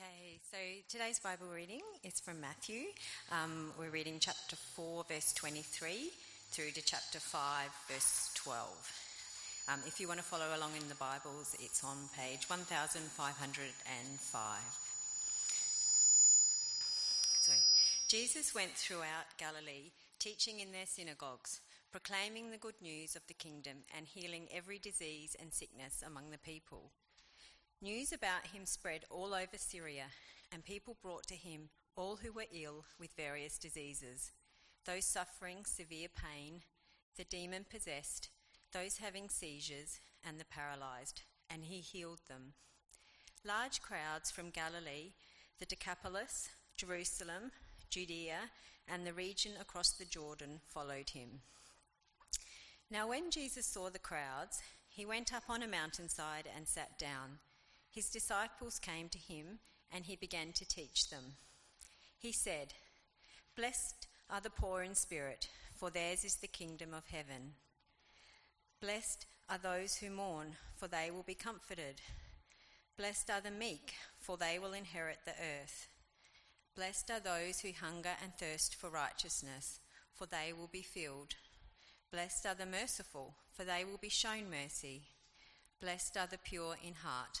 Okay, so today's Bible reading is from Matthew. Um, we're reading chapter 4, verse 23 through to chapter 5, verse 12. Um, if you want to follow along in the Bibles, it's on page 1505. So, Jesus went throughout Galilee, teaching in their synagogues, proclaiming the good news of the kingdom, and healing every disease and sickness among the people. News about him spread all over Syria, and people brought to him all who were ill with various diseases, those suffering severe pain, the demon possessed, those having seizures, and the paralyzed, and he healed them. Large crowds from Galilee, the Decapolis, Jerusalem, Judea, and the region across the Jordan followed him. Now, when Jesus saw the crowds, he went up on a mountainside and sat down. His disciples came to him, and he began to teach them. He said, Blessed are the poor in spirit, for theirs is the kingdom of heaven. Blessed are those who mourn, for they will be comforted. Blessed are the meek, for they will inherit the earth. Blessed are those who hunger and thirst for righteousness, for they will be filled. Blessed are the merciful, for they will be shown mercy. Blessed are the pure in heart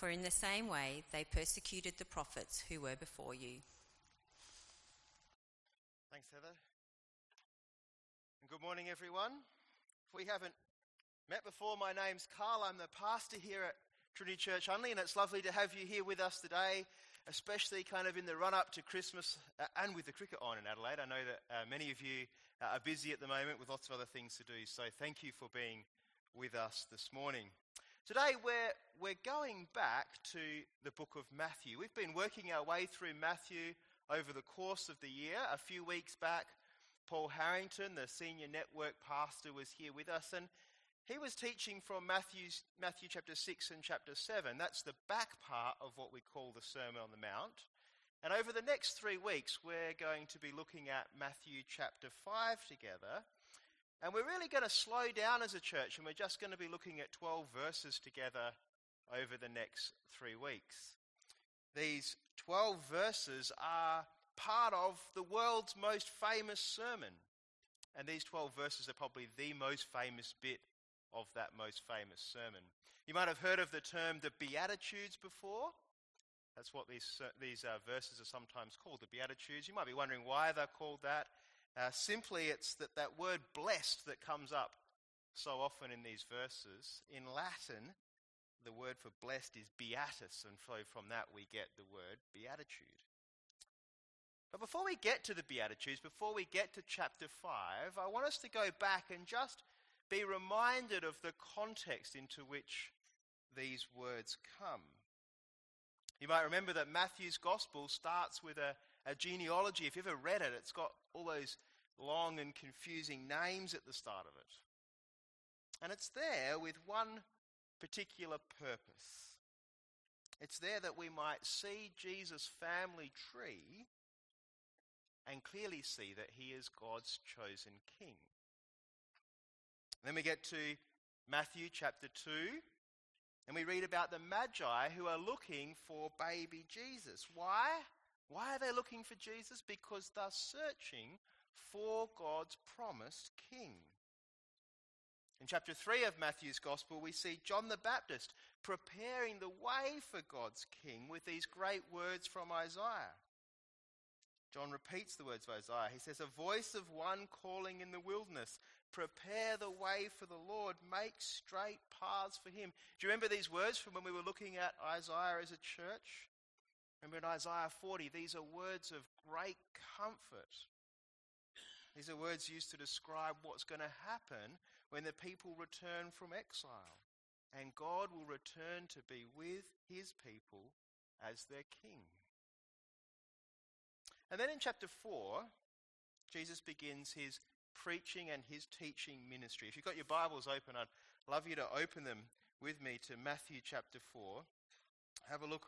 for in the same way they persecuted the prophets who were before you. Thanks, Heather. And good morning, everyone. If we haven't met before, my name's Carl. I'm the pastor here at Trinity Church Unley, and it's lovely to have you here with us today, especially kind of in the run up to Christmas uh, and with the cricket on in Adelaide. I know that uh, many of you uh, are busy at the moment with lots of other things to do, so thank you for being with us this morning. Today we're, we're going back to the book of Matthew. We've been working our way through Matthew over the course of the year. A few weeks back, Paul Harrington, the senior network pastor, was here with us and he was teaching from Matthew's, Matthew chapter 6 and chapter 7. That's the back part of what we call the Sermon on the Mount. And over the next three weeks, we're going to be looking at Matthew chapter 5 together. And we're really going to slow down as a church, and we're just going to be looking at 12 verses together over the next three weeks. These 12 verses are part of the world's most famous sermon. And these 12 verses are probably the most famous bit of that most famous sermon. You might have heard of the term the Beatitudes before. That's what these, these uh, verses are sometimes called, the Beatitudes. You might be wondering why they're called that. Uh, simply, it's that that word blessed that comes up so often in these verses. In Latin, the word for blessed is beatus, and so from that we get the word beatitude. But before we get to the Beatitudes, before we get to chapter 5, I want us to go back and just be reminded of the context into which these words come. You might remember that Matthew's gospel starts with a, a genealogy. If you've ever read it, it's got all those long and confusing names at the start of it. And it's there with one particular purpose. It's there that we might see Jesus' family tree and clearly see that he is God's chosen king. Then we get to Matthew chapter 2, and we read about the Magi who are looking for baby Jesus. Why? Why are they looking for Jesus? Because they're searching for God's promised king. In chapter 3 of Matthew's Gospel, we see John the Baptist preparing the way for God's king with these great words from Isaiah. John repeats the words of Isaiah. He says, A voice of one calling in the wilderness, prepare the way for the Lord, make straight paths for him. Do you remember these words from when we were looking at Isaiah as a church? Remember in Isaiah 40, these are words of great comfort. These are words used to describe what's going to happen when the people return from exile. And God will return to be with his people as their king. And then in chapter 4, Jesus begins his preaching and his teaching ministry. If you've got your Bibles open, I'd love you to open them with me to Matthew chapter 4. Have a look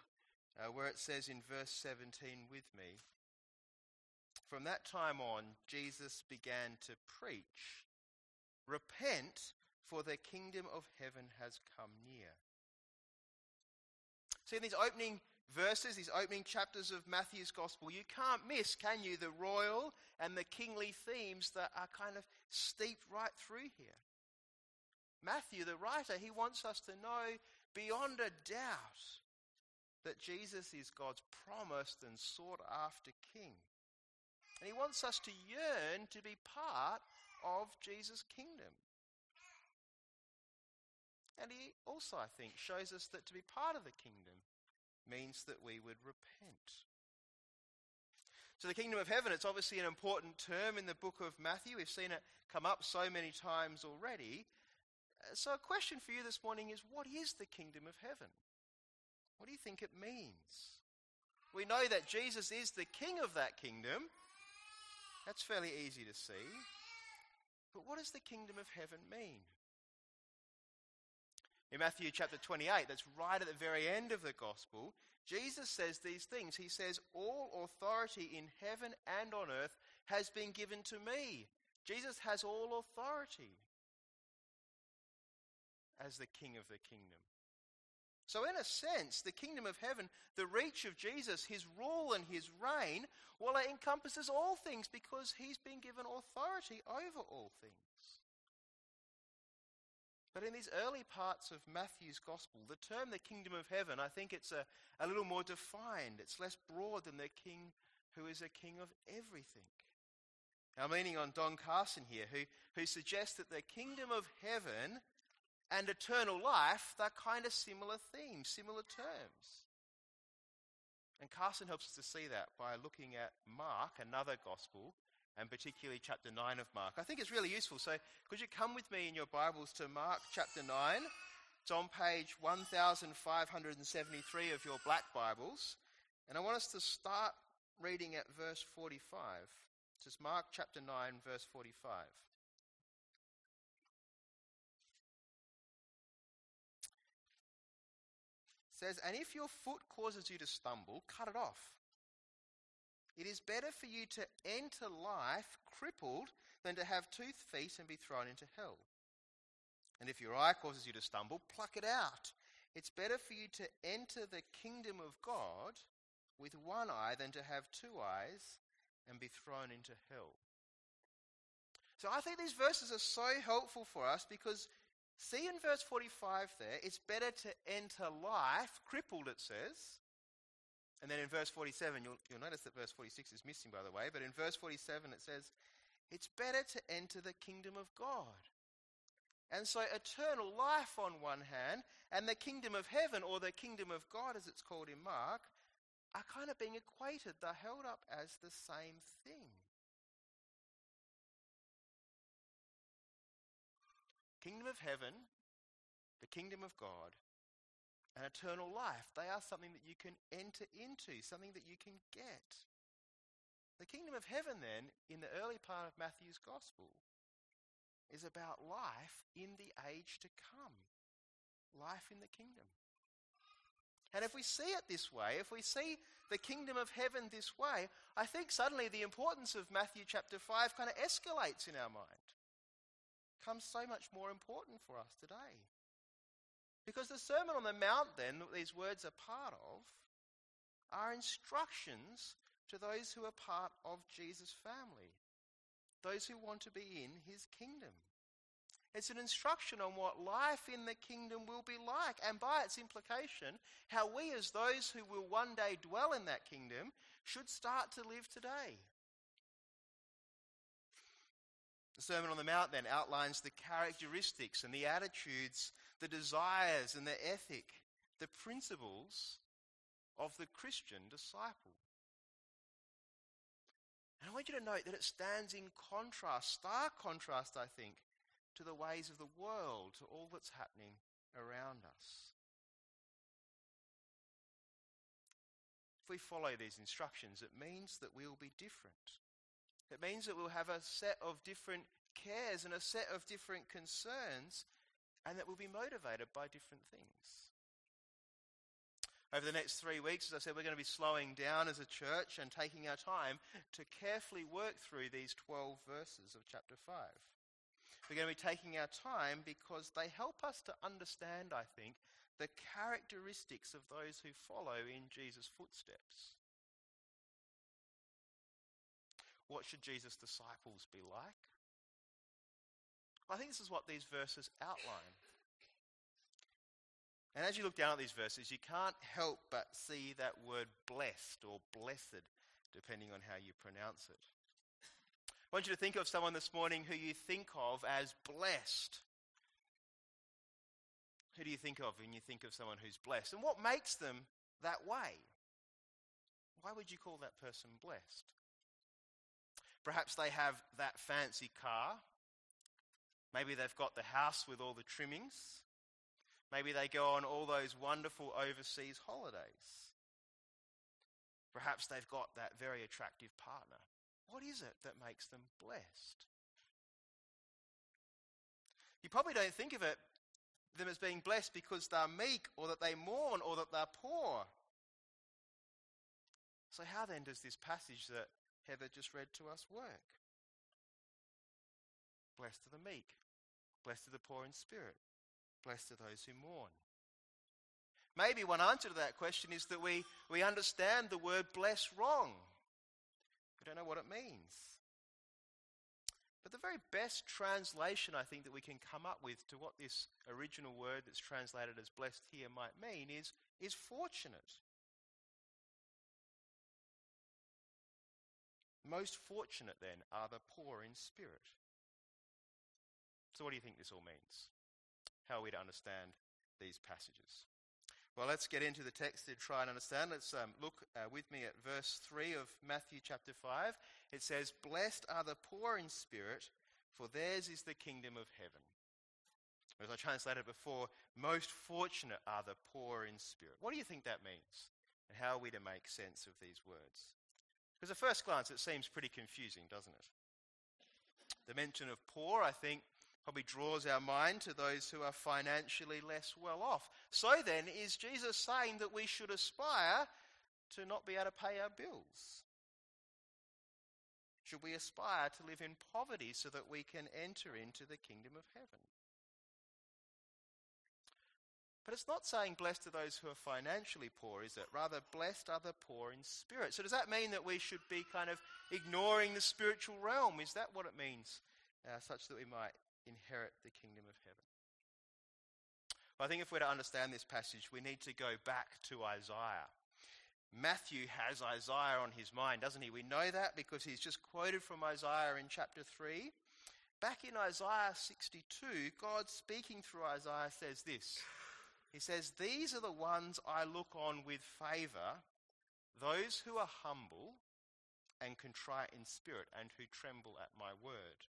uh, where it says in verse 17 with me. From that time on, Jesus began to preach Repent, for the kingdom of heaven has come near. See, in these opening verses, these opening chapters of Matthew's Gospel, you can't miss, can you, the royal and the kingly themes that are kind of steeped right through here. Matthew, the writer, he wants us to know beyond a doubt that Jesus is God's promised and sought after King. And he wants us to yearn to be part of Jesus' kingdom. And he also, I think, shows us that to be part of the kingdom means that we would repent. So, the kingdom of heaven, it's obviously an important term in the book of Matthew. We've seen it come up so many times already. So, a question for you this morning is what is the kingdom of heaven? What do you think it means? We know that Jesus is the king of that kingdom. That's fairly easy to see. But what does the kingdom of heaven mean? In Matthew chapter 28, that's right at the very end of the gospel, Jesus says these things. He says, All authority in heaven and on earth has been given to me. Jesus has all authority as the king of the kingdom. So, in a sense, the kingdom of heaven, the reach of Jesus, his rule and his reign, well, it encompasses all things because he's been given authority over all things. But in these early parts of Matthew's gospel, the term the kingdom of heaven, I think it's a, a little more defined. It's less broad than the king who is a king of everything. I'm leaning on Don Carson here, who, who suggests that the kingdom of heaven and eternal life, they're kind of similar themes, similar terms. And Carson helps us to see that by looking at Mark, another gospel, and particularly chapter 9 of Mark. I think it's really useful. So, could you come with me in your Bibles to Mark chapter 9? It's on page 1573 of your black Bibles. And I want us to start reading at verse 45. This is Mark chapter 9, verse 45. Says, And if your foot causes you to stumble, cut it off. It is better for you to enter life crippled than to have two feet and be thrown into hell. And if your eye causes you to stumble, pluck it out. It's better for you to enter the kingdom of God with one eye than to have two eyes and be thrown into hell. So I think these verses are so helpful for us because See in verse 45 there, it's better to enter life, crippled it says. And then in verse 47, you'll, you'll notice that verse 46 is missing, by the way, but in verse 47 it says, it's better to enter the kingdom of God. And so, eternal life on one hand, and the kingdom of heaven, or the kingdom of God as it's called in Mark, are kind of being equated. They're held up as the same thing. Kingdom of heaven, the kingdom of God, and eternal life. They are something that you can enter into, something that you can get. The kingdom of heaven, then, in the early part of Matthew's gospel, is about life in the age to come, life in the kingdom. And if we see it this way, if we see the kingdom of heaven this way, I think suddenly the importance of Matthew chapter 5 kind of escalates in our mind becomes so much more important for us today. Because the Sermon on the Mount, then, that these words are part of, are instructions to those who are part of Jesus' family, those who want to be in his kingdom. It's an instruction on what life in the kingdom will be like, and by its implication, how we, as those who will one day dwell in that kingdom, should start to live today. The Sermon on the Mount then outlines the characteristics and the attitudes, the desires and the ethic, the principles of the Christian disciple. And I want you to note that it stands in contrast, stark contrast, I think, to the ways of the world, to all that's happening around us. If we follow these instructions, it means that we will be different. It means that we'll have a set of different cares and a set of different concerns, and that we'll be motivated by different things. Over the next three weeks, as I said, we're going to be slowing down as a church and taking our time to carefully work through these 12 verses of chapter 5. We're going to be taking our time because they help us to understand, I think, the characteristics of those who follow in Jesus' footsteps. What should Jesus' disciples be like? I think this is what these verses outline. And as you look down at these verses, you can't help but see that word blessed or blessed, depending on how you pronounce it. I want you to think of someone this morning who you think of as blessed. Who do you think of when you think of someone who's blessed? And what makes them that way? Why would you call that person blessed? Perhaps they have that fancy car. Maybe they've got the house with all the trimmings. Maybe they go on all those wonderful overseas holidays. Perhaps they've got that very attractive partner. What is it that makes them blessed? You probably don't think of it them as being blessed because they're meek or that they mourn or that they're poor. So how then does this passage that Heather just read to us work? Blessed are the meek, blessed are the poor in spirit, Blessed are those who mourn. Maybe one answer to that question is that we, we understand the word bless wrong. We don't know what it means. But the very best translation I think that we can come up with to what this original word that's translated as blessed here might mean is, is fortunate. Most fortunate, then, are the poor in spirit. So, what do you think this all means? how are we to understand these passages? Well, let's get into the text to try and understand. Let's um, look uh, with me at verse 3 of Matthew chapter 5. It says, Blessed are the poor in spirit, for theirs is the kingdom of heaven. As I translated before, most fortunate are the poor in spirit. What do you think that means? And how are we to make sense of these words? Because at first glance, it seems pretty confusing, doesn't it? The mention of poor, I think, probably draws our mind to those who are financially less well off. So then, is Jesus saying that we should aspire to not be able to pay our bills? Should we aspire to live in poverty so that we can enter into the kingdom of heaven? But it's not saying blessed are those who are financially poor, is it? Rather, blessed are the poor in spirit. So, does that mean that we should be kind of ignoring the spiritual realm? Is that what it means? Uh, such that we might inherit the kingdom of heaven. Well, I think if we're to understand this passage, we need to go back to Isaiah. Matthew has Isaiah on his mind, doesn't he? We know that because he's just quoted from Isaiah in chapter 3. Back in Isaiah 62, God speaking through Isaiah says this He says, These are the ones I look on with favour, those who are humble and contrite in spirit and who tremble at my word.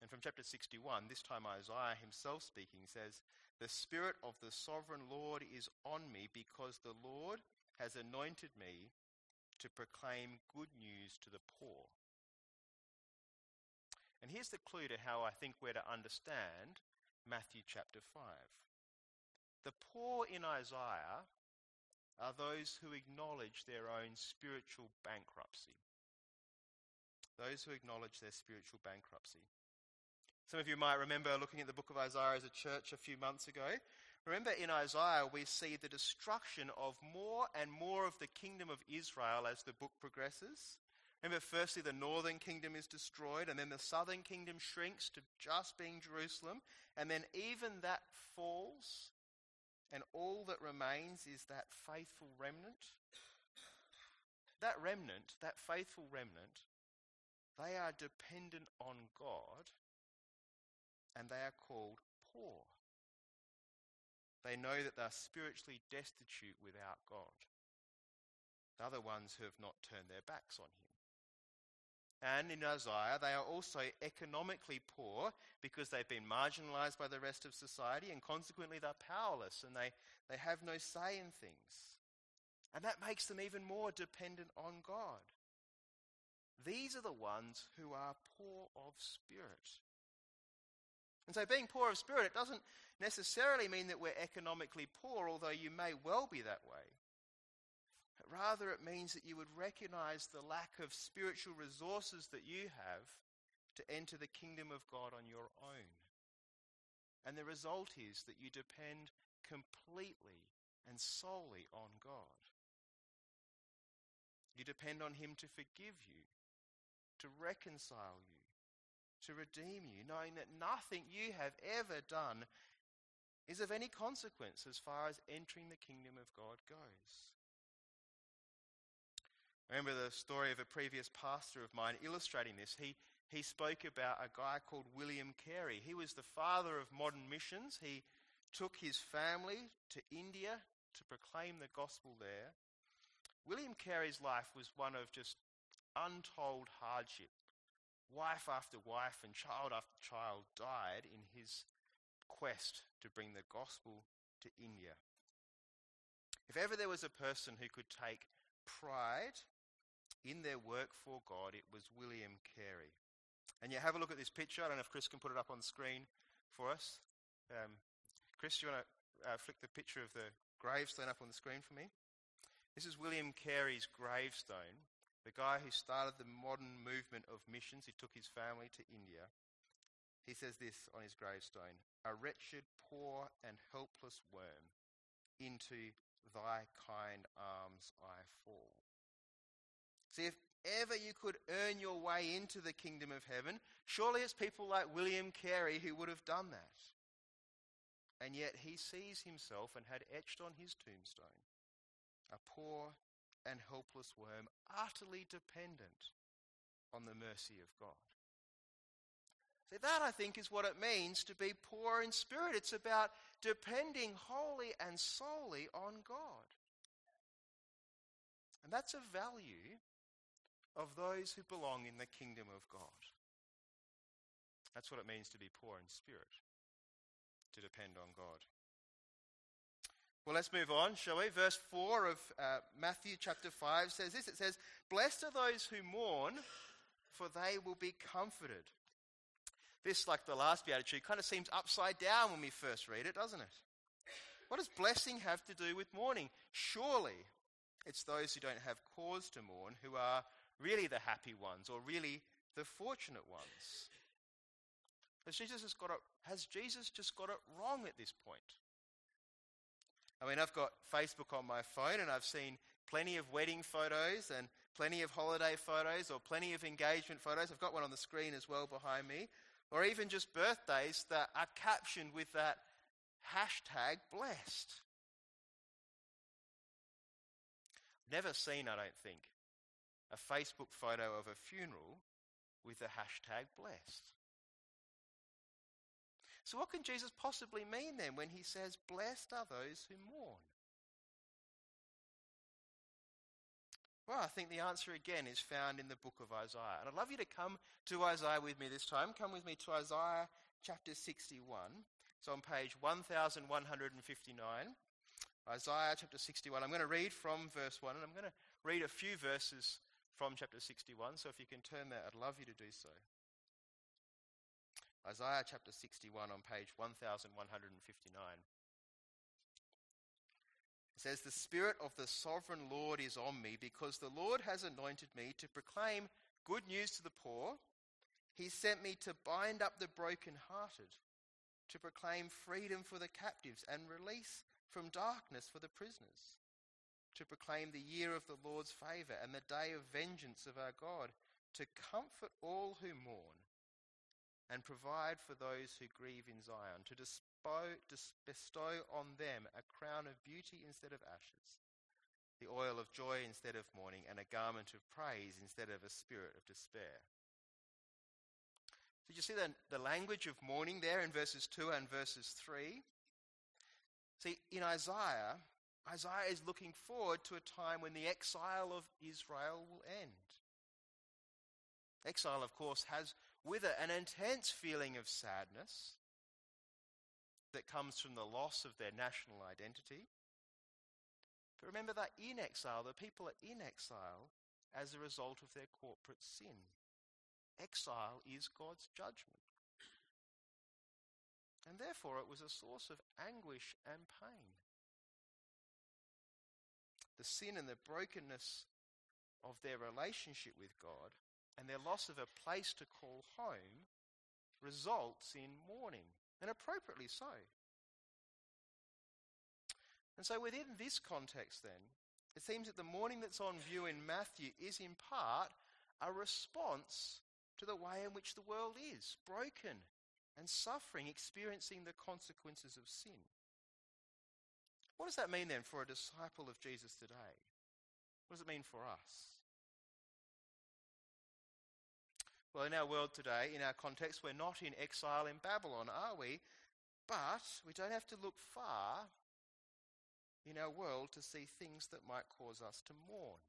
And from chapter 61, this time Isaiah himself speaking says, The Spirit of the sovereign Lord is on me because the Lord has anointed me to proclaim good news to the poor. And here's the clue to how I think we're to understand Matthew chapter 5. The poor in Isaiah are those who acknowledge their own spiritual bankruptcy. Those who acknowledge their spiritual bankruptcy. Some of you might remember looking at the book of Isaiah as a church a few months ago. Remember, in Isaiah, we see the destruction of more and more of the kingdom of Israel as the book progresses. Remember, firstly, the northern kingdom is destroyed, and then the southern kingdom shrinks to just being Jerusalem, and then even that falls, and all that remains is that faithful remnant. That remnant, that faithful remnant, they are dependent on God and they are called poor. They know that they're spiritually destitute without God. The other ones who have not turned their backs on him. And in Isaiah, they are also economically poor because they've been marginalized by the rest of society and consequently they're powerless and they, they have no say in things. And that makes them even more dependent on God. These are the ones who are poor of spirit. And so, being poor of spirit, it doesn't necessarily mean that we're economically poor, although you may well be that way. Rather, it means that you would recognize the lack of spiritual resources that you have to enter the kingdom of God on your own. And the result is that you depend completely and solely on God. You depend on Him to forgive you, to reconcile you, to redeem you, knowing that nothing you have ever done is of any consequence as far as entering the kingdom of God goes. I remember the story of a previous pastor of mine illustrating this. He, he spoke about a guy called William Carey. He was the father of modern missions. He took his family to India to proclaim the gospel there. William Carey's life was one of just untold hardship wife after wife and child after child died in his quest to bring the gospel to India. If ever there was a person who could take pride in their work for God, it was William Carey. And you have a look at this picture. I don't know if Chris can put it up on the screen for us. Um, Chris, do you want to uh, flick the picture of the gravestone up on the screen for me? This is William Carey's gravestone the guy who started the modern movement of missions, he took his family to India. He says this on his gravestone A wretched, poor, and helpless worm, into thy kind arms I fall. See, if ever you could earn your way into the kingdom of heaven, surely it's people like William Carey who would have done that. And yet he sees himself and had etched on his tombstone a poor, and helpless worm, utterly dependent on the mercy of God. See, that I think is what it means to be poor in spirit. It's about depending wholly and solely on God. And that's a value of those who belong in the kingdom of God. That's what it means to be poor in spirit, to depend on God. Well, let's move on, shall we? Verse 4 of uh, Matthew chapter 5 says this it says, Blessed are those who mourn, for they will be comforted. This, like the last beatitude, kind of seems upside down when we first read it, doesn't it? What does blessing have to do with mourning? Surely it's those who don't have cause to mourn who are really the happy ones or really the fortunate ones. Has Jesus, got it, has Jesus just got it wrong at this point? I mean, I've got Facebook on my phone and I've seen plenty of wedding photos and plenty of holiday photos or plenty of engagement photos. I've got one on the screen as well behind me. Or even just birthdays that are captioned with that hashtag blessed. Never seen, I don't think, a Facebook photo of a funeral with the hashtag blessed. So, what can Jesus possibly mean then when he says, Blessed are those who mourn? Well, I think the answer again is found in the book of Isaiah. And I'd love you to come to Isaiah with me this time. Come with me to Isaiah chapter 61. It's on page 1159. Isaiah chapter 61. I'm going to read from verse 1, and I'm going to read a few verses from chapter 61. So if you can turn there, I'd love you to do so. Isaiah chapter 61 on page 1159. It says, The Spirit of the sovereign Lord is on me because the Lord has anointed me to proclaim good news to the poor. He sent me to bind up the brokenhearted, to proclaim freedom for the captives and release from darkness for the prisoners, to proclaim the year of the Lord's favour and the day of vengeance of our God, to comfort all who mourn and provide for those who grieve in Zion, to bestow on them a crown of beauty instead of ashes, the oil of joy instead of mourning, and a garment of praise instead of a spirit of despair. Did you see the, the language of mourning there in verses 2 and verses 3? See, in Isaiah, Isaiah is looking forward to a time when the exile of Israel will end. Exile, of course, has with it an intense feeling of sadness that comes from the loss of their national identity, But remember, they're in exile. The people are in exile as a result of their corporate sin. Exile is God's judgment. And therefore, it was a source of anguish and pain. The sin and the brokenness of their relationship with God and their loss of a place to call home results in mourning, and appropriately so. And so, within this context, then, it seems that the mourning that's on view in Matthew is in part a response to the way in which the world is broken and suffering, experiencing the consequences of sin. What does that mean then for a disciple of Jesus today? What does it mean for us? Well, in our world today, in our context, we're not in exile in Babylon, are we? But we don't have to look far in our world to see things that might cause us to mourn.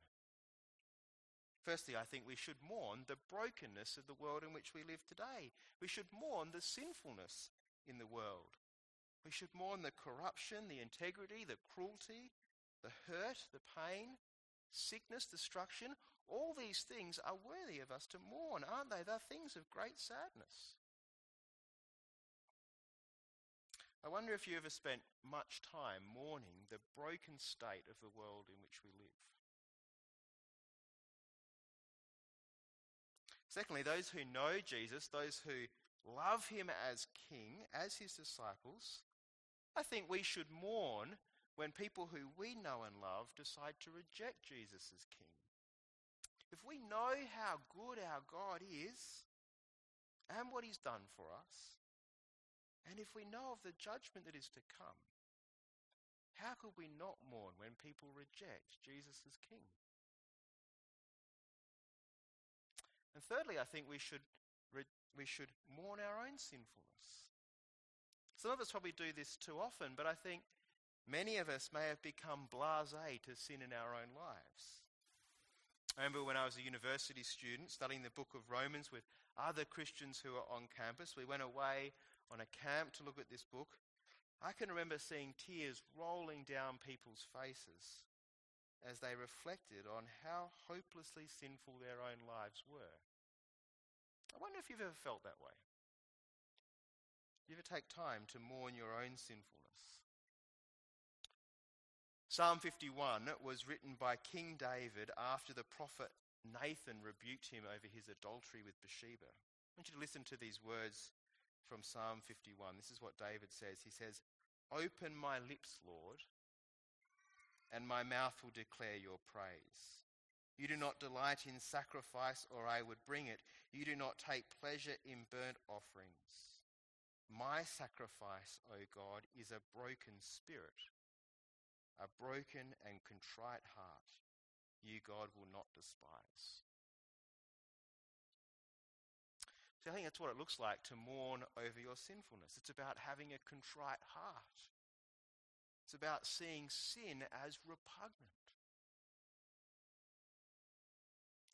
Firstly, I think we should mourn the brokenness of the world in which we live today. We should mourn the sinfulness in the world. We should mourn the corruption, the integrity, the cruelty, the hurt, the pain, sickness, destruction. All these things are worthy of us to mourn, aren't they? They're things of great sadness. I wonder if you ever spent much time mourning the broken state of the world in which we live. Secondly, those who know Jesus, those who love him as king, as his disciples, I think we should mourn when people who we know and love decide to reject Jesus as king. If we know how good our God is and what he's done for us, and if we know of the judgment that is to come, how could we not mourn when people reject Jesus as king? And thirdly, I think we should, re- we should mourn our own sinfulness. Some of us probably do this too often, but I think many of us may have become blase to sin in our own lives. I remember when I was a university student studying the book of Romans with other Christians who were on campus, we went away on a camp to look at this book, I can remember seeing tears rolling down people's faces as they reflected on how hopelessly sinful their own lives were. I wonder if you've ever felt that way. Do you ever take time to mourn your own sinfulness? Psalm 51 was written by King David after the prophet Nathan rebuked him over his adultery with Bathsheba. I want you to listen to these words from Psalm 51. This is what David says. He says, Open my lips, Lord, and my mouth will declare your praise. You do not delight in sacrifice, or I would bring it. You do not take pleasure in burnt offerings. My sacrifice, O God, is a broken spirit, a broken and contrite heart. You, God, will not despise. So I think that's what it looks like to mourn over your sinfulness. It's about having a contrite heart. It's about seeing sin as repugnant.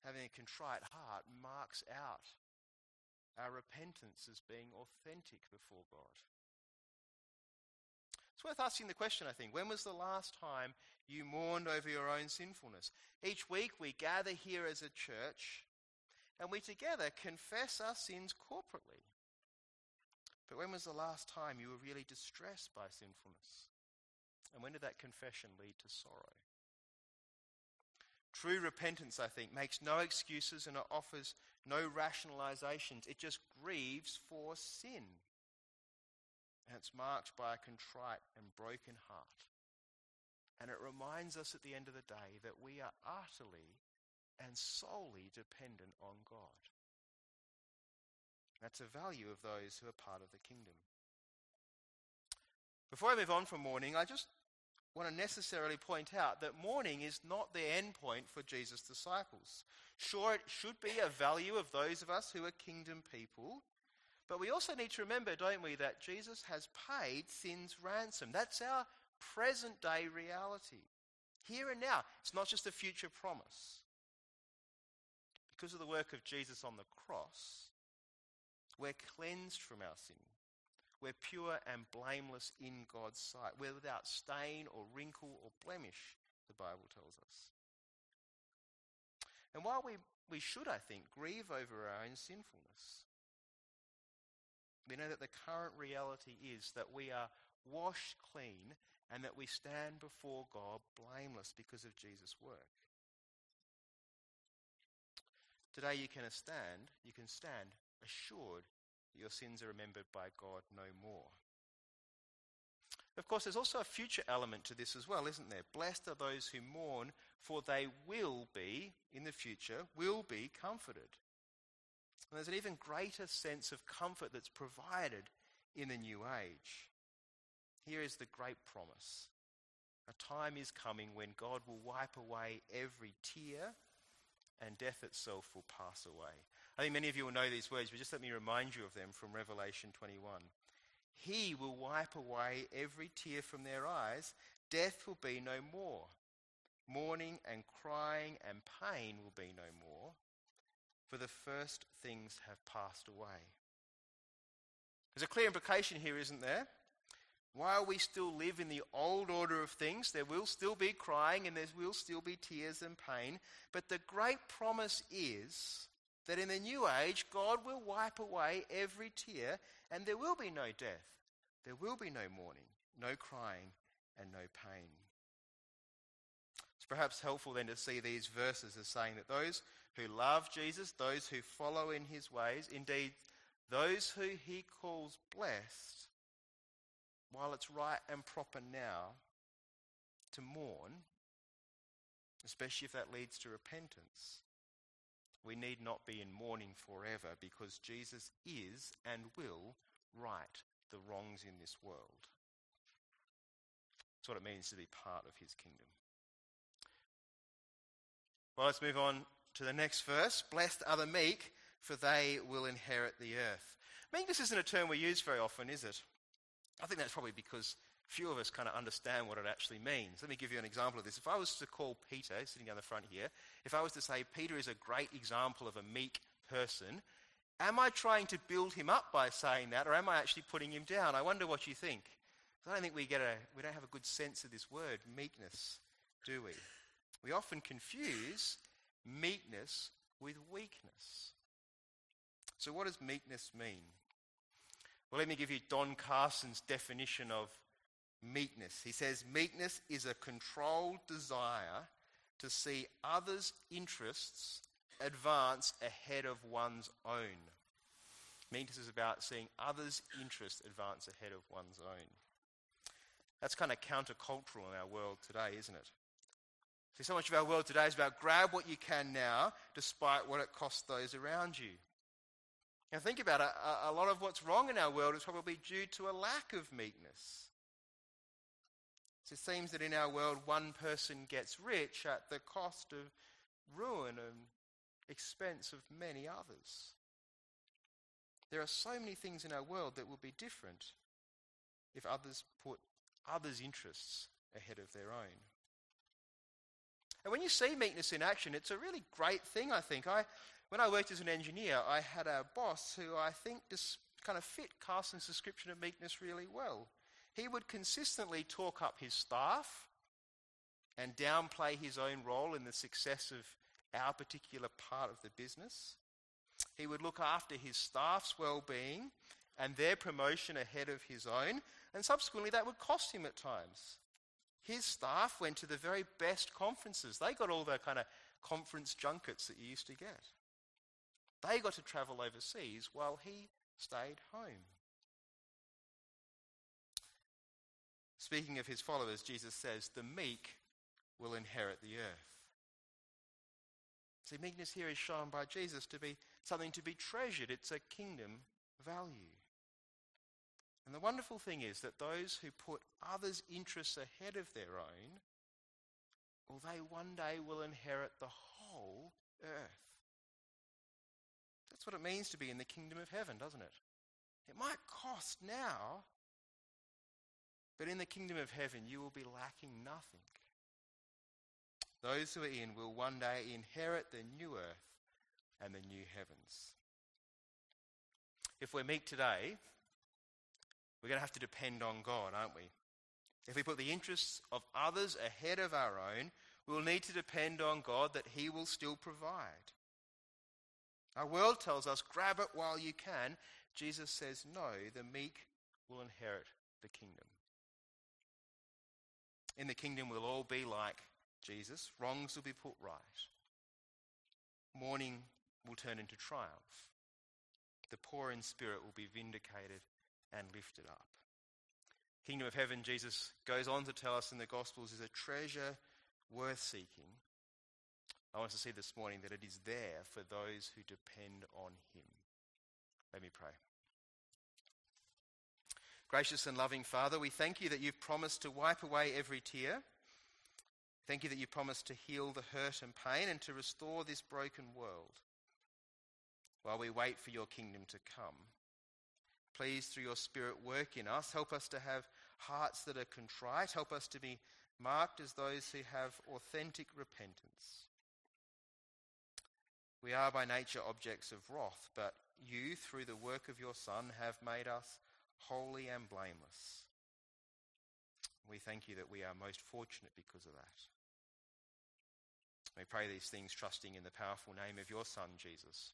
Having a contrite heart marks out our repentance as being authentic before God. It's worth asking the question, I think. When was the last time you mourned over your own sinfulness? Each week we gather here as a church and we together confess our sins corporately. But when was the last time you were really distressed by sinfulness? And when did that confession lead to sorrow? True repentance, I think, makes no excuses and it offers no rationalizations. It just grieves for sin. And it's marked by a contrite and broken heart. And it reminds us at the end of the day that we are utterly and solely dependent on God. That's a value of those who are part of the kingdom. Before I move on from mourning, I just want to necessarily point out that mourning is not the end point for Jesus' disciples. Sure, it should be a value of those of us who are kingdom people, but we also need to remember, don't we, that Jesus has paid sin's ransom. That's our present day reality. Here and now. It's not just a future promise because of the work of Jesus on the cross, we're cleansed from our sin. We're pure and blameless in God's sight. We're without stain or wrinkle or blemish the Bible tells us. And while we, we should, I think, grieve over our own sinfulness, we know that the current reality is that we are washed clean and that we stand before God blameless because of Jesus' work. Today you can stand, you can stand assured your sins are remembered by God no more. Of course, there's also a future element to this as well, isn't there? Blessed are those who mourn, for they will be, in the future, will be comforted. And there's an even greater sense of comfort that's provided in the new age. Here is the great promise. A time is coming when God will wipe away every tear and death itself will pass away. I think many of you will know these words, but just let me remind you of them from Revelation 21. He will wipe away every tear from their eyes. Death will be no more. Mourning and crying and pain will be no more, for the first things have passed away. There's a clear implication here, isn't there? While we still live in the old order of things, there will still be crying and there will still be tears and pain. But the great promise is that in the new age, God will wipe away every tear and there will be no death. There will be no mourning, no crying, and no pain. It's perhaps helpful then to see these verses as saying that those who love Jesus, those who follow in his ways, indeed, those who he calls blessed, while it's right and proper now to mourn, especially if that leads to repentance, we need not be in mourning forever because Jesus is and will right the wrongs in this world. That's what it means to be part of his kingdom. Well, let's move on to the next verse. Blessed are the meek, for they will inherit the earth. Meekness isn't a term we use very often, is it? I think that's probably because few of us kind of understand what it actually means. Let me give you an example of this. If I was to call Peter, sitting down the front here, if I was to say Peter is a great example of a meek person, am I trying to build him up by saying that, or am I actually putting him down? I wonder what you think. I don't think we get a we don't have a good sense of this word meekness, do we? We often confuse meekness with weakness. So, what does meekness mean? Well, let me give you Don Carson's definition of meekness. He says, Meekness is a controlled desire to see others' interests advance ahead of one's own. Meekness is about seeing others' interests advance ahead of one's own. That's kind of countercultural in our world today, isn't it? See, so much of our world today is about grab what you can now, despite what it costs those around you. Now, think about it. A, a lot of what's wrong in our world is probably due to a lack of meekness. So it seems that in our world, one person gets rich at the cost of ruin and expense of many others. There are so many things in our world that would be different if others put others' interests ahead of their own. And when you see meekness in action, it's a really great thing, I think. I, when I worked as an engineer, I had a boss who I think just kind of fit Carson's description of meekness really well. He would consistently talk up his staff and downplay his own role in the success of our particular part of the business. He would look after his staff's well being and their promotion ahead of his own, and subsequently that would cost him at times. His staff went to the very best conferences. They got all the kind of conference junkets that you used to get. They got to travel overseas while he stayed home. Speaking of his followers, Jesus says, The meek will inherit the earth. See, meekness here is shown by Jesus to be something to be treasured, it's a kingdom value. And the wonderful thing is that those who put others' interests ahead of their own, well, they one day will inherit the whole earth. That's what it means to be in the kingdom of heaven, doesn't it? It might cost now, but in the kingdom of heaven you will be lacking nothing. Those who are in will one day inherit the new earth and the new heavens. If we're meek today, we're going to have to depend on God, aren't we? If we put the interests of others ahead of our own, we will need to depend on God that He will still provide. Our world tells us, grab it while you can. Jesus says, no, the meek will inherit the kingdom. In the kingdom, we'll all be like Jesus. Wrongs will be put right. Mourning will turn into triumph. The poor in spirit will be vindicated and lifted up. Kingdom of heaven, Jesus goes on to tell us in the Gospels, is a treasure worth seeking. I want us to see this morning that it is there for those who depend on Him. Let me pray. Gracious and loving Father, we thank you that you've promised to wipe away every tear. Thank you that you promised to heal the hurt and pain and to restore this broken world while we wait for your kingdom to come. Please, through your Spirit, work in us. Help us to have hearts that are contrite. Help us to be marked as those who have authentic repentance. We are by nature objects of wrath, but you, through the work of your Son, have made us holy and blameless. We thank you that we are most fortunate because of that. We pray these things trusting in the powerful name of your Son, Jesus.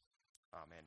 Amen.